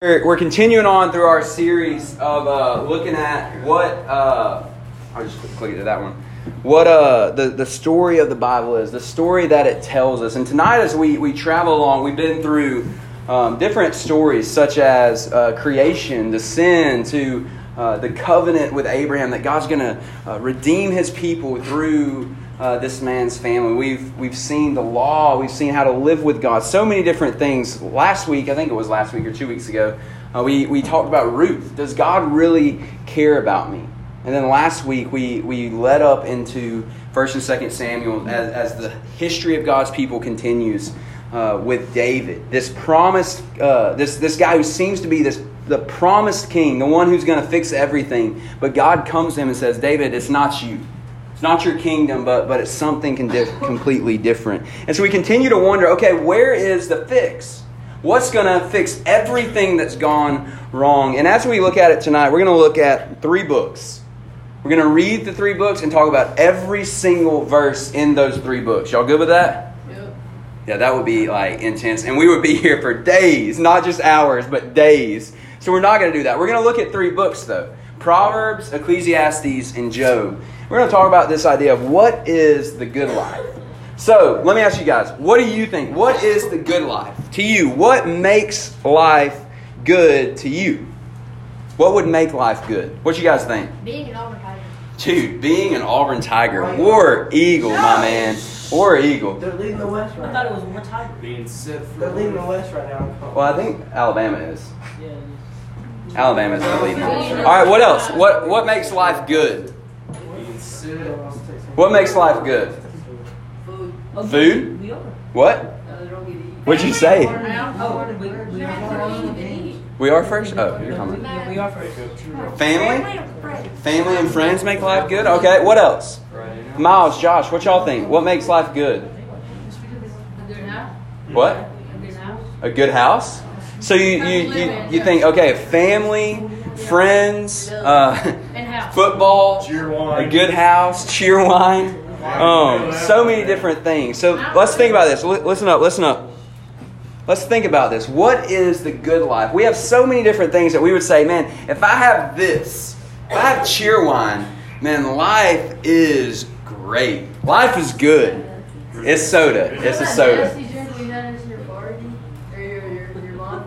We're, continuing on through our series of uh, looking at what uh, I'll just click to that one. What uh, the the story of the Bible is, the story that it tells us. And tonight, as we we travel along, we've been through um, different stories such as uh, creation, the sin, to uh, the covenant with Abraham that God's going to uh, redeem His people through uh, this man's family. We've we've seen the law. We've seen how to live with God. So many different things. Last week, I think it was last week or two weeks ago, uh, we we talked about Ruth. Does God really care about me? And then last week we we led up into First and Second Samuel as, as the history of God's people continues. Uh, with David, this promised, uh, this this guy who seems to be this the promised king, the one who's going to fix everything, but God comes to him and says, "David, it's not you. It's not your kingdom, but, but it's something completely different. And so we continue to wonder okay, where is the fix? What's going to fix everything that's gone wrong? And as we look at it tonight, we're going to look at three books. We're going to read the three books and talk about every single verse in those three books. Y'all good with that? Yep. Yeah, that would be like intense. And we would be here for days, not just hours, but days. So we're not going to do that. We're going to look at three books, though Proverbs, Ecclesiastes, and Job. We're going to talk about this idea of what is the good life. So, let me ask you guys, what do you think? What is the good life to you? What makes life good to you? What would make life good? What do you guys think? Being an Auburn Tiger. Dude, being an Auburn Tiger or Eagle, my man, or Eagle. They're leading the West right I thought it was one Tiger. Being set for They're leading the West right now. Well, I think Alabama is. Yeah. Alabama's the leading. All right, what else? What what makes life good? What makes life good? Food. Food? What? What'd you say? We, are. First. Oh, you're Yeah, we are first. Family, family and friends make life good. Okay, what else? Miles, Josh, what y'all think? What makes life good? What? A good house. A good house. So you you you, you think okay, family, friends, uh, And house. football, Cheer a good house, Cheerwine. Um, so many different things. So let's think about this. Li- Listen up, listen up. Let's think about this. What is the good life? We have so many different things that we would say, man, if I have this, if I have Cheerwine, man, life is great. Life is good. It's soda. It's a soda.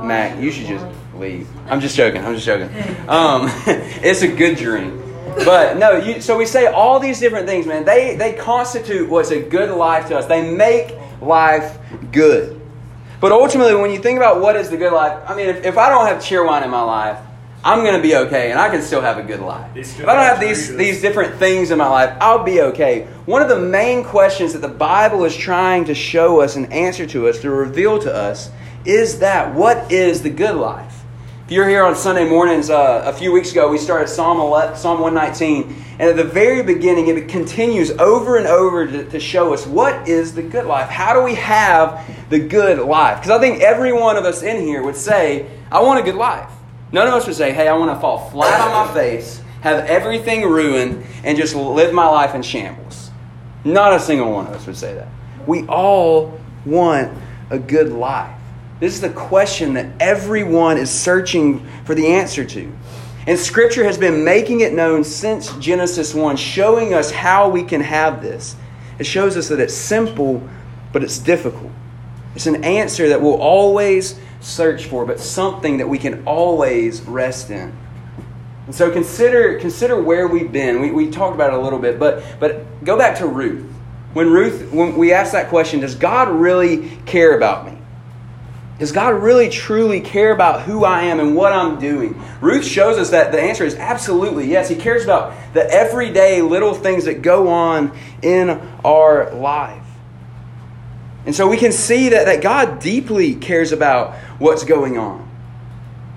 Mac, you should just leave. I'm just joking. I'm just joking. Um, it's a good drink. But no, you, so we say all these different things, man. They they constitute what's a good life to us. They make life good. But ultimately, when you think about what is the good life, I mean, if, if I don't have Cheerwine in my life, I'm going to be okay, and I can still have a good life. If I don't have these, these different things in my life, I'll be okay. One of the main questions that the Bible is trying to show us and answer to us, to reveal to us, is that what is the good life? If you're here on Sunday mornings, uh, a few weeks ago, we started Psalm, 11, Psalm 119, and at the very beginning, it continues over and over to, to show us what is the good life. How do we have the good life? Because I think every one of us in here would say, I want a good life. None of us would say, hey, I want to fall flat on my face, have everything ruined, and just live my life in shambles. Not a single one of us would say that. We all want a good life. This is the question that everyone is searching for the answer to. And Scripture has been making it known since Genesis 1, showing us how we can have this. It shows us that it's simple, but it's difficult. It's an answer that we'll always search for, but something that we can always rest in. And so consider, consider where we've been. We, we talked about it a little bit, but, but go back to Ruth. When Ruth, when we asked that question, does God really care about me? Does God really truly care about who I am and what I'm doing? Ruth shows us that the answer is absolutely yes. He cares about the everyday little things that go on in our life. And so we can see that, that God deeply cares about what's going on.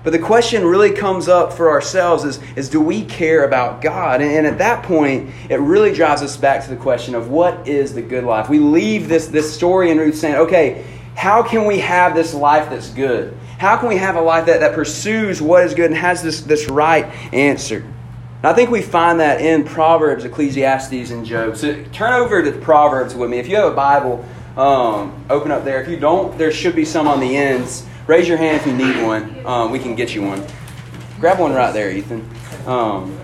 But the question really comes up for ourselves is, is do we care about God? And, and at that point, it really drives us back to the question of what is the good life? We leave this, this story in Ruth saying, okay, how can we have this life that's good? How can we have a life that, that pursues what is good and has this, this right answer? And I think we find that in Proverbs, Ecclesiastes, and Job. So turn over to Proverbs with me. If you have a Bible, um, open up there. If you don't, there should be some on the ends Raise your hand if you need one. Um, we can get you one. Grab one right there, Ethan. Um,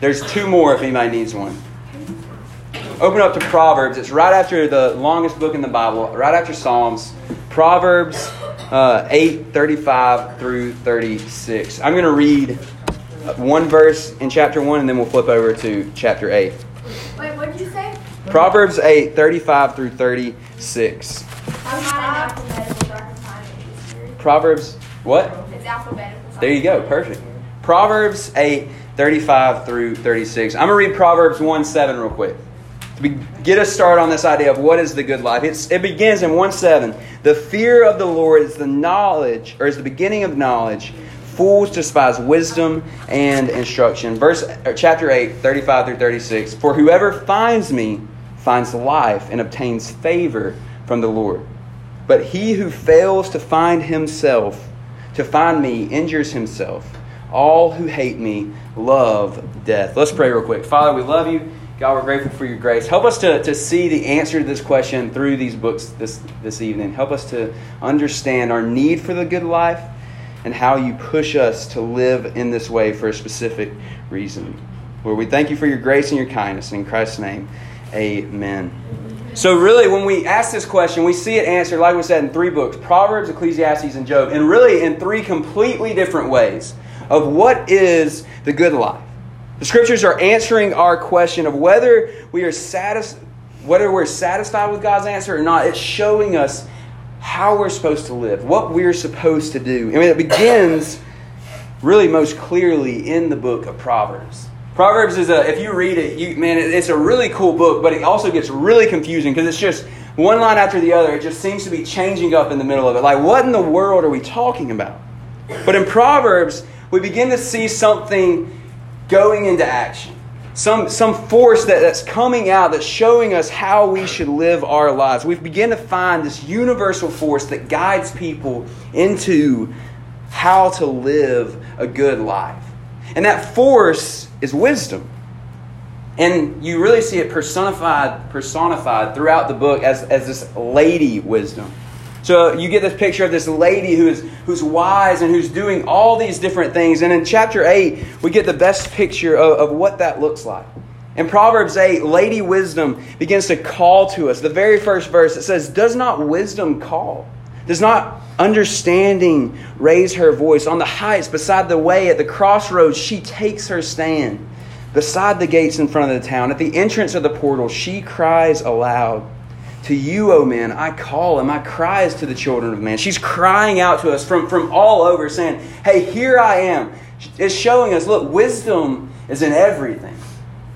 there's two more if anybody needs one. Open up to Proverbs. It's right after the longest book in the Bible, right after Psalms. Proverbs uh, 8, 35 through 36. I'm going to read one verse in chapter 1 and then we'll flip over to chapter 8. Wait, what did you say? Proverbs 8, 35 through 36. I'm not alphabetical, so I can find it easier. Proverbs, what? It's alphabetical. There you go, perfect. Proverbs 8, 35 through 36. I'm going to read Proverbs 1, 7 real quick. To get us started on this idea of what is the good life. It's, it begins in 1 7. The fear of the Lord is the knowledge, or is the beginning of knowledge. Fools despise wisdom and instruction. Verse chapter 8, 35 through 36. For whoever finds me finds life and obtains favor from the Lord. But he who fails to find himself, to find me, injures himself. All who hate me love death. Let's pray real quick. Father, we love you. God, we're grateful for your grace. Help us to, to see the answer to this question through these books this, this evening. Help us to understand our need for the good life and how you push us to live in this way for a specific reason. Lord, we thank you for your grace and your kindness. In Christ's name, amen. So, really, when we ask this question, we see it answered, like we said, in three books Proverbs, Ecclesiastes, and Job, and really in three completely different ways of what is the good life. The scriptures are answering our question of whether we are satis- whether we're satisfied with God's answer or not. It's showing us how we're supposed to live, what we're supposed to do. I mean, it begins really most clearly in the book of Proverbs. Proverbs is a, if you read it, you, man, it's a really cool book, but it also gets really confusing because it's just one line after the other. It just seems to be changing up in the middle of it. Like, what in the world are we talking about? But in Proverbs, we begin to see something going into action. Some, some force that, that's coming out that's showing us how we should live our lives. We begin to find this universal force that guides people into how to live a good life. And that force is wisdom. And you really see it personified, personified throughout the book as, as this lady wisdom. So you get this picture of this lady who is who's wise and who's doing all these different things. And in chapter 8, we get the best picture of, of what that looks like. In Proverbs 8, Lady Wisdom begins to call to us. The very first verse, it says, Does not wisdom call? Does not understanding raise her voice? On the heights, beside the way, at the crossroads, she takes her stand. Beside the gates in front of the town, at the entrance of the portal, she cries aloud. To you, O men, I call, and my cry is to the children of man. She's crying out to us from, from all over, saying, Hey, here I am. It's showing us, look, wisdom is in everything.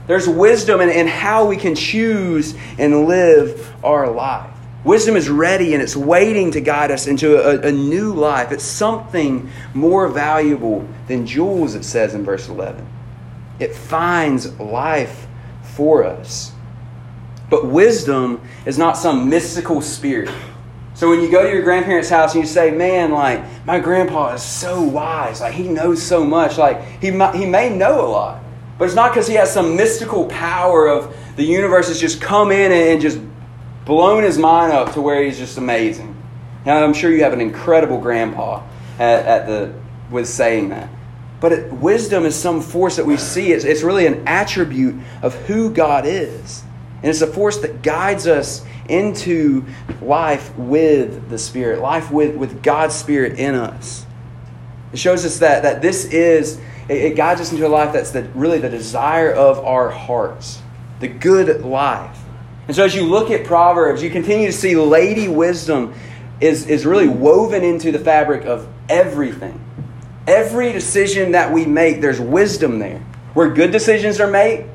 There's wisdom in, in how we can choose and live our life. Wisdom is ready and it's waiting to guide us into a, a new life. It's something more valuable than jewels, it says in verse 11. It finds life for us. But wisdom is not some mystical spirit. So when you go to your grandparents' house and you say, "Man, like my grandpa is so wise. Like he knows so much. Like he might, he may know a lot, but it's not because he has some mystical power of the universe has just come in and just blown his mind up to where he's just amazing." Now I'm sure you have an incredible grandpa at, at the with saying that. But it, wisdom is some force that we see. It's, it's really an attribute of who God is. And it's a force that guides us into life with the Spirit, life with, with God's Spirit in us. It shows us that, that this is, it, it guides us into a life that's the, really the desire of our hearts, the good life. And so as you look at Proverbs, you continue to see Lady Wisdom is, is really woven into the fabric of everything. Every decision that we make, there's wisdom there. Where good decisions are made,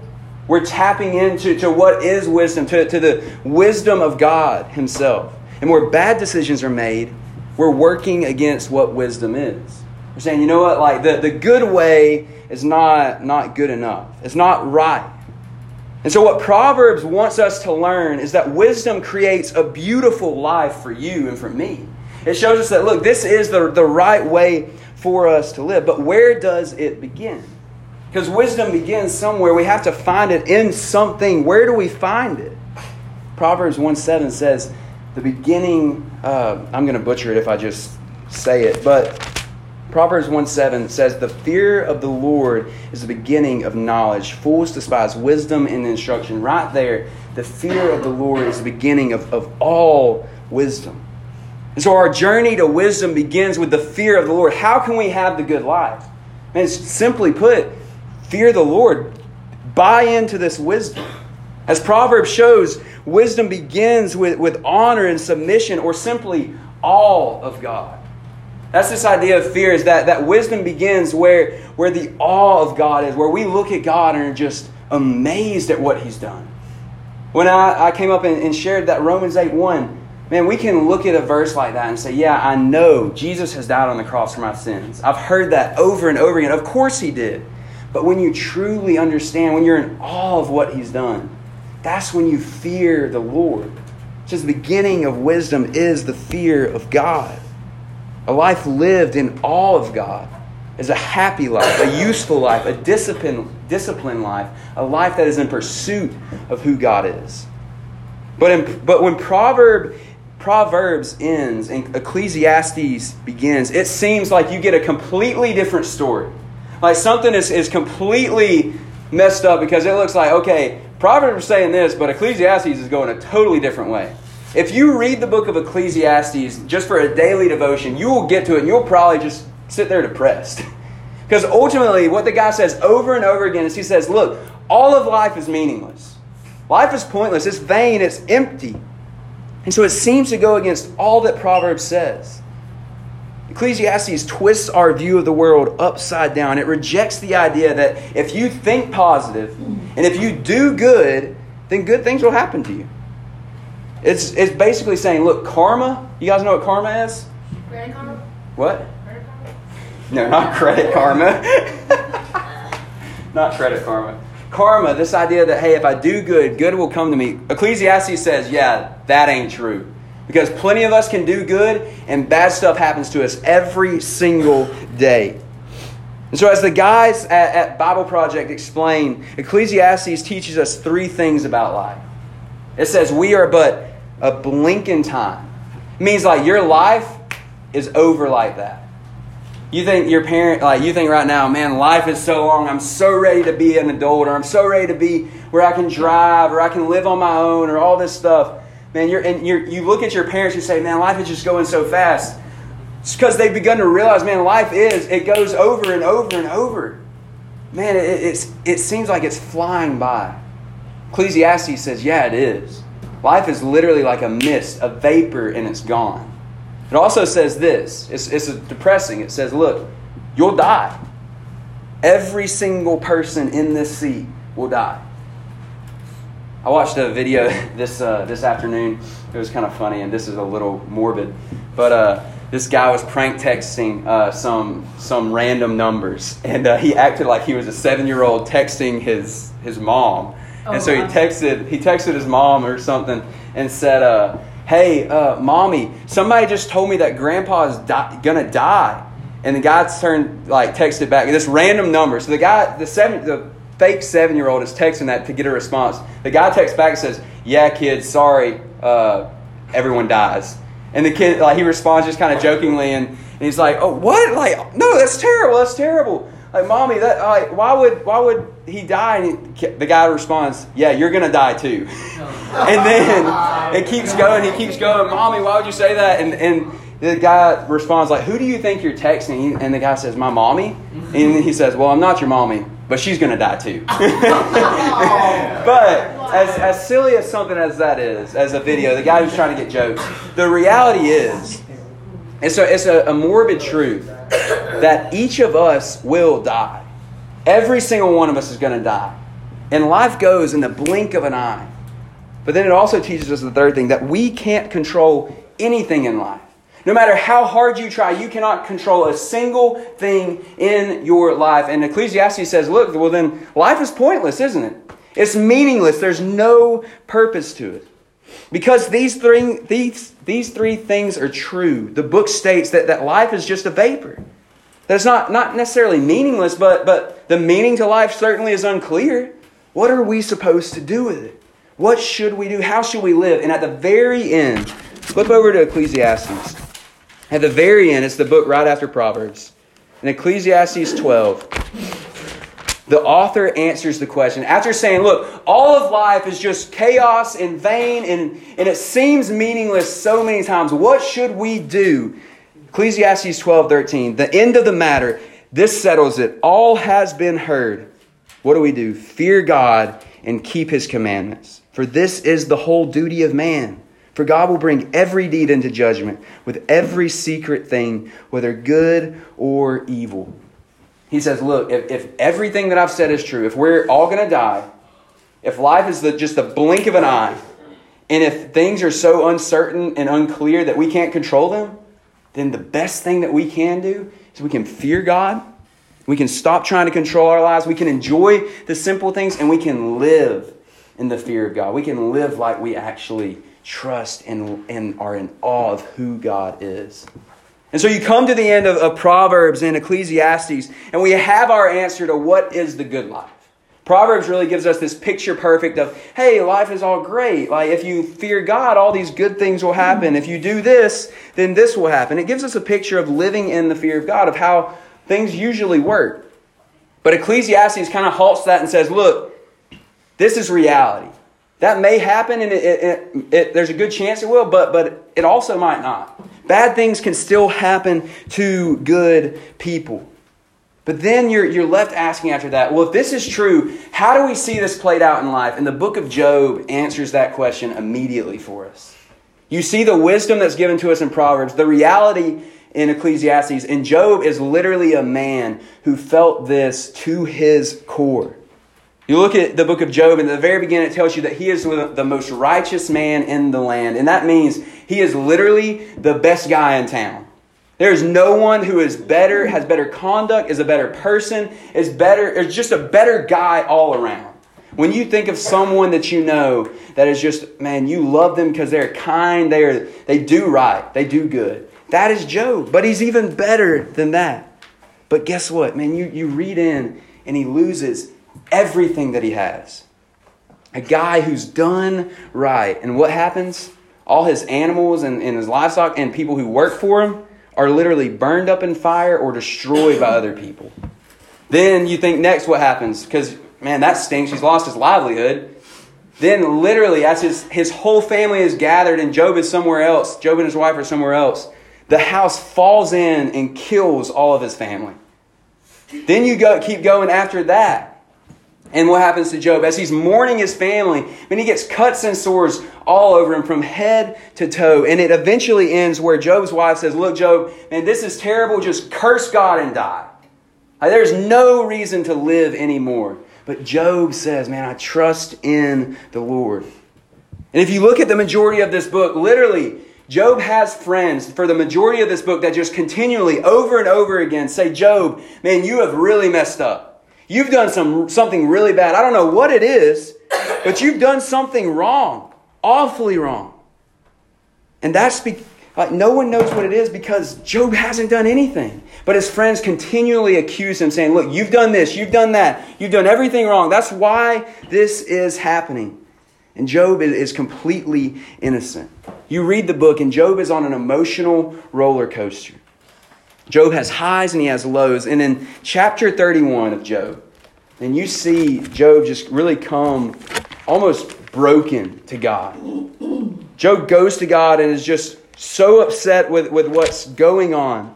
we're tapping into to what is wisdom, to, to the wisdom of God Himself. And where bad decisions are made, we're working against what wisdom is. We're saying, you know what, like the, the good way is not, not good enough. It's not right. And so, what Proverbs wants us to learn is that wisdom creates a beautiful life for you and for me. It shows us that, look, this is the, the right way for us to live. But where does it begin? Because wisdom begins somewhere. We have to find it in something. Where do we find it? Proverbs 1 7 says, The beginning, uh, I'm going to butcher it if I just say it, but Proverbs 1 7 says, The fear of the Lord is the beginning of knowledge. Fools despise wisdom and instruction. Right there, the fear of the Lord is the beginning of, of all wisdom. And so our journey to wisdom begins with the fear of the Lord. How can we have the good life? And simply put, fear the Lord. Buy into this wisdom. As Proverbs shows, wisdom begins with, with honor and submission or simply awe of God. That's this idea of fear is that, that wisdom begins where, where the awe of God is, where we look at God and are just amazed at what He's done. When I, I came up and, and shared that Romans 8 1, man, we can look at a verse like that and say, yeah, I know Jesus has died on the cross for my sins. I've heard that over and over again. Of course He did. But when you truly understand, when you're in awe of what He's done, that's when you fear the Lord. Just the beginning of wisdom is the fear of God. A life lived in awe of God is a happy life, a useful life, a disciplined, disciplined life, a life that is in pursuit of who God is. But, in, but when Proverb, Proverbs ends and Ecclesiastes begins, it seems like you get a completely different story. Like something is, is completely messed up because it looks like, okay, Proverbs is saying this, but Ecclesiastes is going a totally different way. If you read the book of Ecclesiastes just for a daily devotion, you will get to it and you'll probably just sit there depressed. because ultimately, what the guy says over and over again is he says, Look, all of life is meaningless. Life is pointless, it's vain, it's empty. And so it seems to go against all that Proverbs says. Ecclesiastes twists our view of the world upside down. It rejects the idea that if you think positive and if you do good, then good things will happen to you. It's, it's basically saying, look, karma, you guys know what karma is? Credit karma? What? Credit karma? No, not credit karma. not credit karma. Karma, this idea that, hey, if I do good, good will come to me. Ecclesiastes says, yeah, that ain't true. Because plenty of us can do good, and bad stuff happens to us every single day. And so, as the guys at, at Bible Project explain, Ecclesiastes teaches us three things about life. It says, we are but a blink in time. It means like your life is over like that. You think your parent, like you think right now, man, life is so long. I'm so ready to be an adult, or I'm so ready to be where I can drive, or I can live on my own, or all this stuff. Man, you're and you're, you look at your parents and say, man, life is just going so fast. It's because they've begun to realize, man, life is it goes over and over and over. Man, it, it's it seems like it's flying by. Ecclesiastes says, yeah, it is. Life is literally like a mist, a vapor, and it's gone. It also says this it's, it's depressing. It says, look, you'll die. Every single person in this seat will die. I watched a video this, uh, this afternoon. It was kind of funny, and this is a little morbid. But uh, this guy was prank texting uh, some, some random numbers, and uh, he acted like he was a seven year old texting his, his mom. and so he texted, he texted his mom or something and said, uh, hey, uh, mommy, somebody just told me that grandpa is di- gonna die. And the guy turned, like, texted back this random number. So the guy, the seven, the fake seven year old is texting that to get a response. The guy texts back and says, yeah, kid, sorry, uh, everyone dies. And the kid, like, he responds just kind of jokingly, and, and he's like, oh, what? Like, no, that's terrible, that's terrible. Like, mommy, that, like, why would, why would he die? And he, the guy responds, yeah, you're gonna die too. and then it keeps going, he keeps going, mommy, why would you say that? And, and the guy responds like, who do you think you're texting? And the guy says, my mommy. And he says, well, I'm not your mommy, but she's gonna die too. Oh. but as, as silly as something as that is, as a video, the guy who's trying to get jokes, the reality is, it's a, it's a, a morbid truth that each of us will die. Every single one of us is going to die. And life goes in the blink of an eye. But then it also teaches us the third thing that we can't control anything in life. No matter how hard you try, you cannot control a single thing in your life. And Ecclesiastes says, look, well, then life is pointless, isn't it? It's meaningless. There's no purpose to it. Because these three, these, these three things are true, the book states that, that life is just a vapor. That it's not, not necessarily meaningless, but, but the meaning to life certainly is unclear. What are we supposed to do with it? What should we do? How should we live? And at the very end, flip over to Ecclesiastes. At the very end, it's the book right after Proverbs. In Ecclesiastes 12, the author answers the question. After saying, Look, all of life is just chaos and vain, and, and it seems meaningless so many times. What should we do? Ecclesiastes 12, 13. The end of the matter, this settles it. All has been heard. What do we do? Fear God and keep his commandments. For this is the whole duty of man. For God will bring every deed into judgment with every secret thing, whether good or evil. He says, Look, if, if everything that I've said is true, if we're all going to die, if life is the, just the blink of an eye, and if things are so uncertain and unclear that we can't control them, then the best thing that we can do is we can fear God. We can stop trying to control our lives. We can enjoy the simple things, and we can live in the fear of God. We can live like we actually trust and, and are in awe of who God is. And so you come to the end of, of Proverbs and Ecclesiastes, and we have our answer to what is the good life. Proverbs really gives us this picture perfect of, hey, life is all great. Like, if you fear God, all these good things will happen. If you do this, then this will happen. It gives us a picture of living in the fear of God, of how things usually work. But Ecclesiastes kind of halts that and says, look, this is reality. That may happen, and it, it, it, there's a good chance it will, but, but it also might not. Bad things can still happen to good people. But then you're, you're left asking after that, well, if this is true, how do we see this played out in life? And the book of Job answers that question immediately for us. You see the wisdom that's given to us in Proverbs, the reality in Ecclesiastes, and Job is literally a man who felt this to his core. You look at the book of Job, and at the very beginning, it tells you that he is the most righteous man in the land. And that means he is literally the best guy in town. There is no one who is better, has better conduct, is a better person, is better, is just a better guy all around. When you think of someone that you know that is just, man, you love them because they're kind, they are they do right, they do good. That is Job. But he's even better than that. But guess what, man? You, you read in and he loses everything that he has. A guy who's done right. And what happens? All his animals and, and his livestock and people who work for him are literally burned up in fire or destroyed by other people. Then you think next what happens? Because, man, that stinks. He's lost his livelihood. Then, literally, as his, his whole family is gathered and Job is somewhere else, Job and his wife are somewhere else, the house falls in and kills all of his family. Then you go, keep going after that. And what happens to Job? As he's mourning his family, when he gets cuts and sores all over him from head to toe. And it eventually ends where Job's wife says, Look, Job, man, this is terrible. Just curse God and die. There's no reason to live anymore. But Job says, Man, I trust in the Lord. And if you look at the majority of this book, literally, Job has friends for the majority of this book that just continually, over and over again, say, Job, man, you have really messed up. You've done some, something really bad. I don't know what it is, but you've done something wrong, awfully wrong. And that's be, like no one knows what it is because Job hasn't done anything. But his friends continually accuse him, saying, Look, you've done this, you've done that, you've done everything wrong. That's why this is happening. And Job is completely innocent. You read the book, and Job is on an emotional roller coaster. Job has highs and he has lows. And in chapter 31 of Job, and you see Job just really come almost broken to God. Job goes to God and is just so upset with, with what's going on.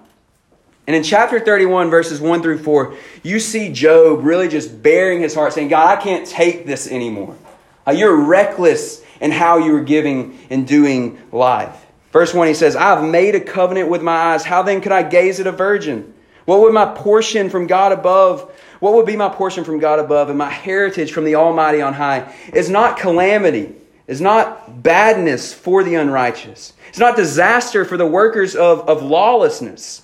And in chapter 31, verses 1 through 4, you see Job really just bearing his heart, saying, God, I can't take this anymore. Uh, you're reckless in how you are giving and doing life. Verse 1, he says, I have made a covenant with my eyes. How then could I gaze at a virgin? What would my portion from God above? What would be my portion from God above and my heritage from the Almighty on high? Is not calamity, is not badness for the unrighteous. It's not disaster for the workers of, of lawlessness.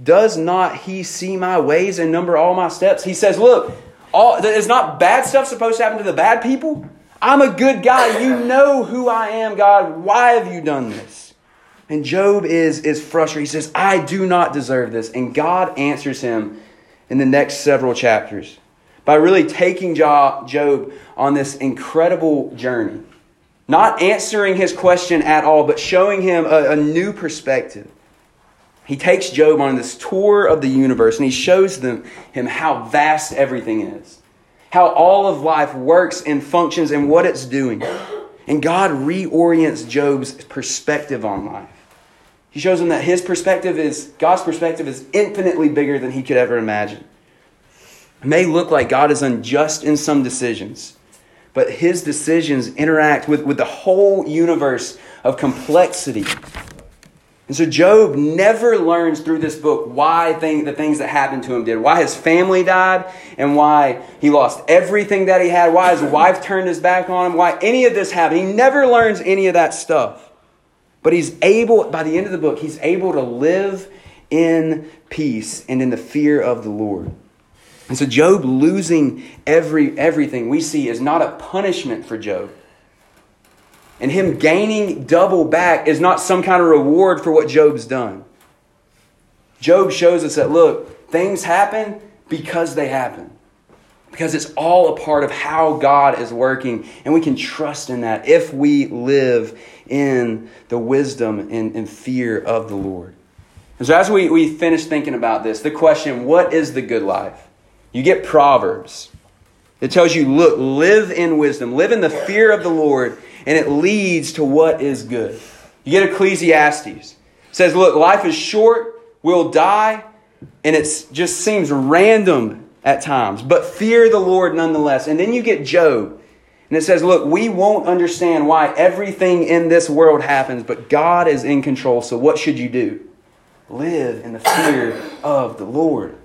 Does not he see my ways and number all my steps? He says, Look, all, is not bad stuff supposed to happen to the bad people? I'm a good guy. You know who I am, God. Why have you done this? And Job is, is frustrated. He says, I do not deserve this. And God answers him in the next several chapters by really taking Job on this incredible journey. Not answering his question at all, but showing him a, a new perspective. he takes Job on this tour of the universe and he shows them him how vast everything is, how all of life works and functions and what it's doing. And God reorients Job's perspective on life. He shows him that his perspective is, God's perspective is infinitely bigger than he could ever imagine. It may look like God is unjust in some decisions, but his decisions interact with, with the whole universe of complexity. And so Job never learns through this book why thing, the things that happened to him did, why his family died, and why he lost everything that he had, why his wife turned his back on him, why any of this happened. He never learns any of that stuff. But he's able, by the end of the book, he's able to live in peace and in the fear of the Lord. And so Job losing every everything we see is not a punishment for Job. And him gaining double back is not some kind of reward for what Job's done. Job shows us that look, things happen because they happen. Because it's all a part of how God is working, and we can trust in that if we live in the wisdom and, and fear of the Lord. And so, as we, we finish thinking about this, the question what is the good life? You get Proverbs. It tells you, look, live in wisdom, live in the fear of the Lord, and it leads to what is good. You get Ecclesiastes. It says, look, life is short, we'll die, and it just seems random at times, but fear the Lord nonetheless. And then you get Job. And it says, look, we won't understand why everything in this world happens, but God is in control. So what should you do? Live in the fear of the Lord.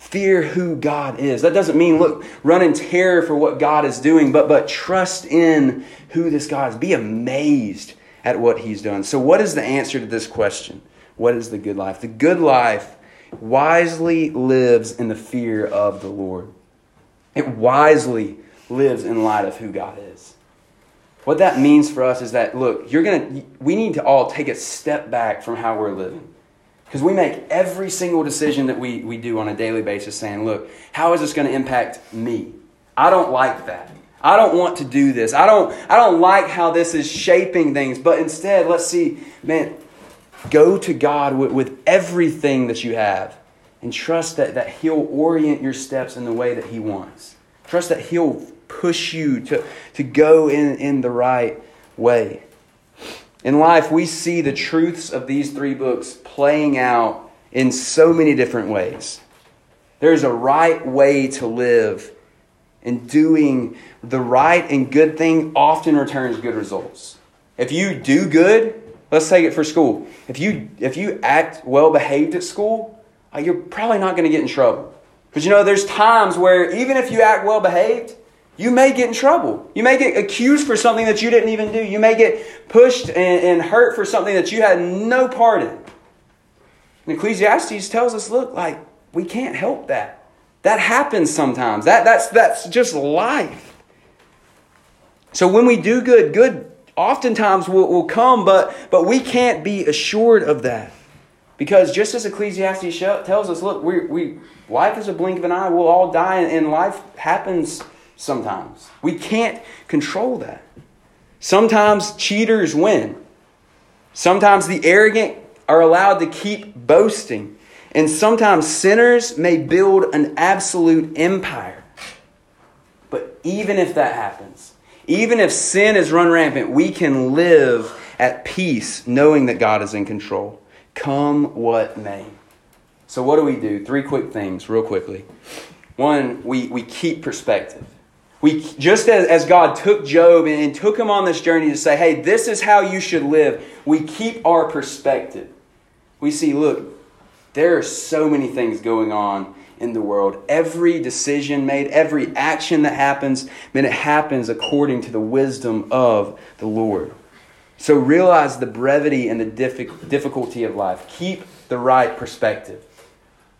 Fear who God is. That doesn't mean, look, run in terror for what God is doing, but, but trust in who this God is. Be amazed at what he's done. So, what is the answer to this question? What is the good life? The good life wisely lives in the fear of the Lord. It wisely lives in light of who God is. What that means for us is that, look, you're gonna, we need to all take a step back from how we're living. Because we make every single decision that we, we do on a daily basis saying, look, how is this going to impact me? I don't like that. I don't want to do this. I don't, I don't like how this is shaping things. But instead, let's see, man, go to God with, with everything that you have and trust that, that He'll orient your steps in the way that He wants. Trust that He'll push you to, to go in, in the right way. In life, we see the truths of these three books playing out in so many different ways. There's a right way to live, and doing the right and good thing often returns good results. If you do good, let's take it for school. If you if you act well behaved at school, uh, you're probably not going to get in trouble. But you know, there's times where even if you act well behaved, you may get in trouble. You may get accused for something that you didn't even do. You may get pushed and, and hurt for something that you had no part in. And Ecclesiastes tells us, look, like we can't help that. That happens sometimes. That, that's, that's just life. So when we do good, good oftentimes will, will come, but, but we can't be assured of that. Because just as Ecclesiastes tells us, look, we, we, life is a blink of an eye. We'll all die, and life happens sometimes. We can't control that. Sometimes cheaters win. Sometimes the arrogant are allowed to keep boasting. And sometimes sinners may build an absolute empire. But even if that happens, even if sin is run rampant, we can live at peace knowing that God is in control. Come what may. So, what do we do? Three quick things, real quickly. One, we, we keep perspective. We, just as, as God took Job and took him on this journey to say, hey, this is how you should live, we keep our perspective. We see, look, there are so many things going on in the world. Every decision made, every action that happens, then it happens according to the wisdom of the Lord. So realize the brevity and the difficulty of life. Keep the right perspective.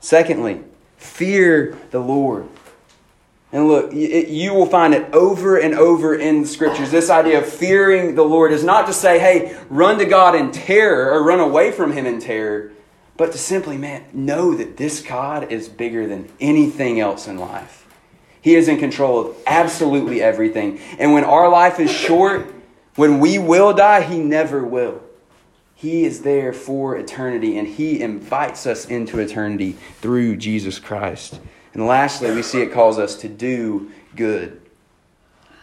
Secondly, fear the Lord. And look, you will find it over and over in the scriptures. This idea of fearing the Lord is not to say, hey, run to God in terror or run away from Him in terror, but to simply, man, know that this God is bigger than anything else in life. He is in control of absolutely everything. And when our life is short, when we will die, He never will. He is there for eternity, and He invites us into eternity through Jesus Christ. And lastly, we see it calls us to do good,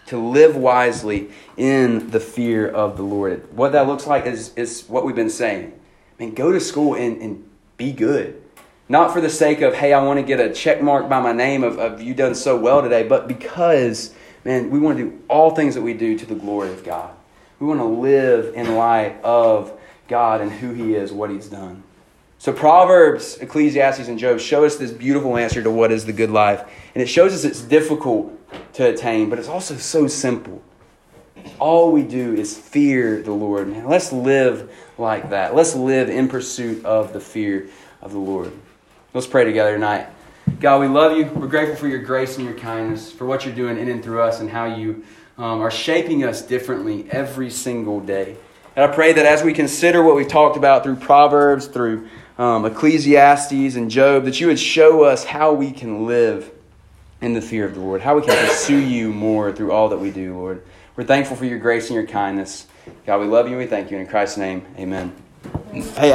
to live wisely in the fear of the Lord. What that looks like is, is what we've been saying. I mean, go to school and, and be good. Not for the sake of, hey, I want to get a check mark by my name of, of you done so well today, but because, man, we want to do all things that we do to the glory of God. We want to live in light of God and who He is, what He's done. So, Proverbs, Ecclesiastes, and Job show us this beautiful answer to what is the good life. And it shows us it's difficult to attain, but it's also so simple. All we do is fear the Lord. Man, let's live like that. Let's live in pursuit of the fear of the Lord. Let's pray together tonight. God, we love you. We're grateful for your grace and your kindness, for what you're doing in and through us, and how you um, are shaping us differently every single day. And I pray that as we consider what we've talked about through Proverbs, through um, Ecclesiastes, and Job, that you would show us how we can live in the fear of the Lord, how we can pursue you more through all that we do, Lord. We're thankful for your grace and your kindness. God, we love you and we thank you. In Christ's name, amen. Hey,